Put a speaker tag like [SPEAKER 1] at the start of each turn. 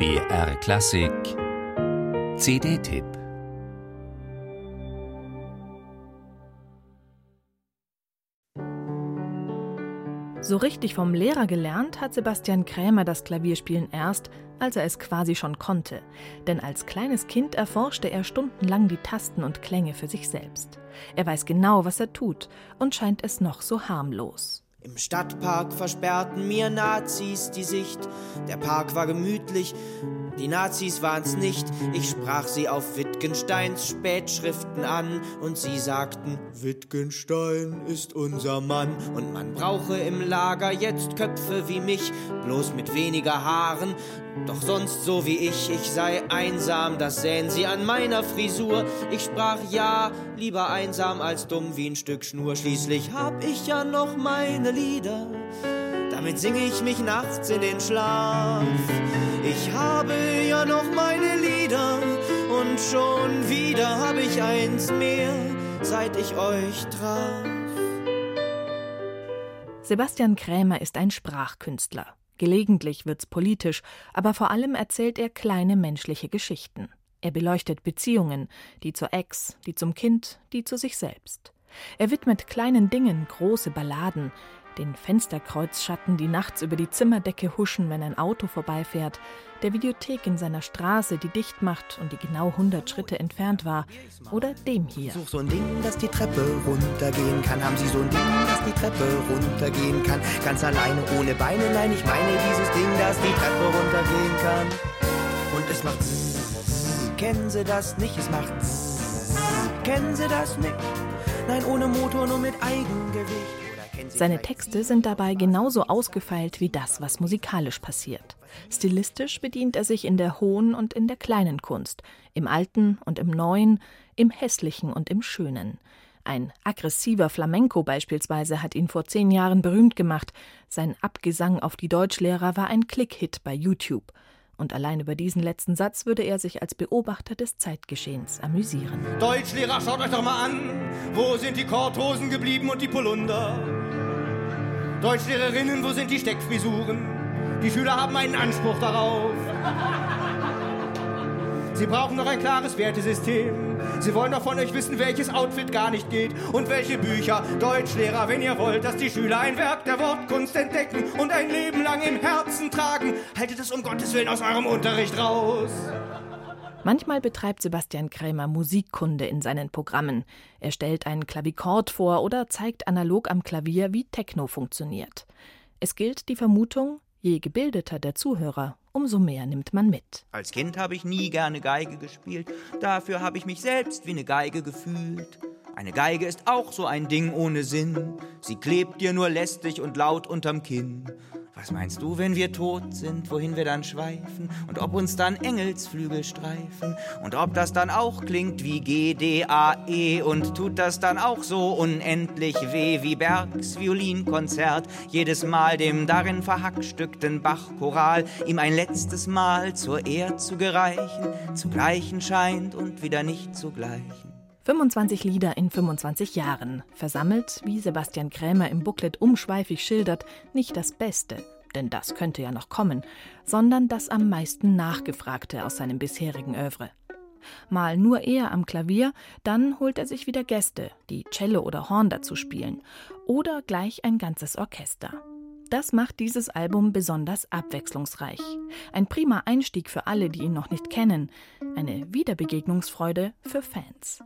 [SPEAKER 1] BR Klassik CD-Tipp
[SPEAKER 2] So richtig vom Lehrer gelernt hat Sebastian Krämer das Klavierspielen erst, als er es quasi schon konnte. Denn als kleines Kind erforschte er stundenlang die Tasten und Klänge für sich selbst. Er weiß genau, was er tut und scheint es noch so harmlos.
[SPEAKER 3] Im Stadtpark versperrten mir Nazis die Sicht. Der Park war gemütlich, die Nazis waren's nicht. Ich sprach sie auf Wittgensteins Spätschriften an und sie sagten, Wittgenstein ist unser Mann und man brauche im Lager jetzt Köpfe wie mich, bloß mit weniger Haaren, doch sonst so wie ich. Ich sei einsam, das sähen sie an meiner Frisur. Ich sprach ja, lieber einsam als dumm wie ein Stück Schnur. Schließlich hab ich ja noch meine Lieder damit singe ich mich nachts in den Schlaf. Ich habe ja noch meine Lieder und schon wieder habe ich eins mehr, seit ich euch traf.
[SPEAKER 2] Sebastian Krämer ist ein Sprachkünstler. Gelegentlich wird's politisch, aber vor allem erzählt er kleine menschliche Geschichten. Er beleuchtet Beziehungen, die zur Ex, die zum Kind, die zu sich selbst. Er widmet kleinen Dingen große Balladen, den Fensterkreuzschatten, die nachts über die Zimmerdecke huschen, wenn ein Auto vorbeifährt, der Videothek in seiner Straße, die dicht macht und die genau 100 Schritte entfernt war, oder dem hier.
[SPEAKER 3] Such so ein Ding, das die Treppe runtergehen kann. Haben Sie so ein Ding, das die Treppe runtergehen kann? Ganz alleine, ohne Beine, nein, ich meine dieses Ding, das die Treppe runtergehen kann. Und es macht. Kennen Sie das nicht? Es macht. Kennen Sie das nicht? Nein, ohne Motor, nur mit Eigengewicht.
[SPEAKER 2] Seine Texte sind dabei genauso ausgefeilt wie das, was musikalisch passiert. Stilistisch bedient er sich in der hohen und in der kleinen Kunst, im Alten und im Neuen, im Hässlichen und im Schönen. Ein aggressiver Flamenco beispielsweise hat ihn vor zehn Jahren berühmt gemacht. Sein Abgesang auf die Deutschlehrer war ein Klickhit bei YouTube. Und allein über diesen letzten Satz würde er sich als Beobachter des Zeitgeschehens amüsieren.
[SPEAKER 3] Deutschlehrer, schaut euch doch mal an, wo sind die Korthosen geblieben und die Polunder? Deutschlehrerinnen, wo sind die Steckfrisuren? Die Schüler haben einen Anspruch darauf. Sie brauchen noch ein klares Wertesystem. Sie wollen doch von euch wissen, welches Outfit gar nicht geht und welche Bücher. Deutschlehrer, wenn ihr wollt, dass die Schüler ein Werk der Wortkunst entdecken und ein Leben lang im Herzen tragen, haltet es um Gottes Willen aus eurem Unterricht raus.
[SPEAKER 2] Manchmal betreibt Sebastian Krämer Musikkunde in seinen Programmen. Er stellt einen Klavikord vor oder zeigt analog am Klavier, wie Techno funktioniert. Es gilt die Vermutung, je gebildeter der Zuhörer, umso mehr nimmt man mit.
[SPEAKER 3] Als Kind habe ich nie gerne Geige gespielt, dafür habe ich mich selbst wie eine Geige gefühlt. Eine Geige ist auch so ein Ding ohne Sinn, sie klebt dir nur lästig und laut unterm Kinn. Was meinst du, wenn wir tot sind, wohin wir dann schweifen? Und ob uns dann Engelsflügel streifen? Und ob das dann auch klingt wie G, D, A, E? Und tut das dann auch so unendlich weh wie Bergs Violinkonzert? Jedes Mal dem darin verhackstückten Bachchoral ihm ein letztes Mal zur Ehr zu gereichen, zu gleichen scheint und wieder nicht zu gleichen.
[SPEAKER 2] 25 Lieder in 25 Jahren, versammelt, wie Sebastian Krämer im Booklet umschweifig schildert, nicht das Beste, denn das könnte ja noch kommen, sondern das am meisten Nachgefragte aus seinem bisherigen Övre. Mal nur er am Klavier, dann holt er sich wieder Gäste, die Cello oder Horn dazu spielen, oder gleich ein ganzes Orchester. Das macht dieses Album besonders abwechslungsreich. Ein prima Einstieg für alle, die ihn noch nicht kennen, eine Wiederbegegnungsfreude für Fans.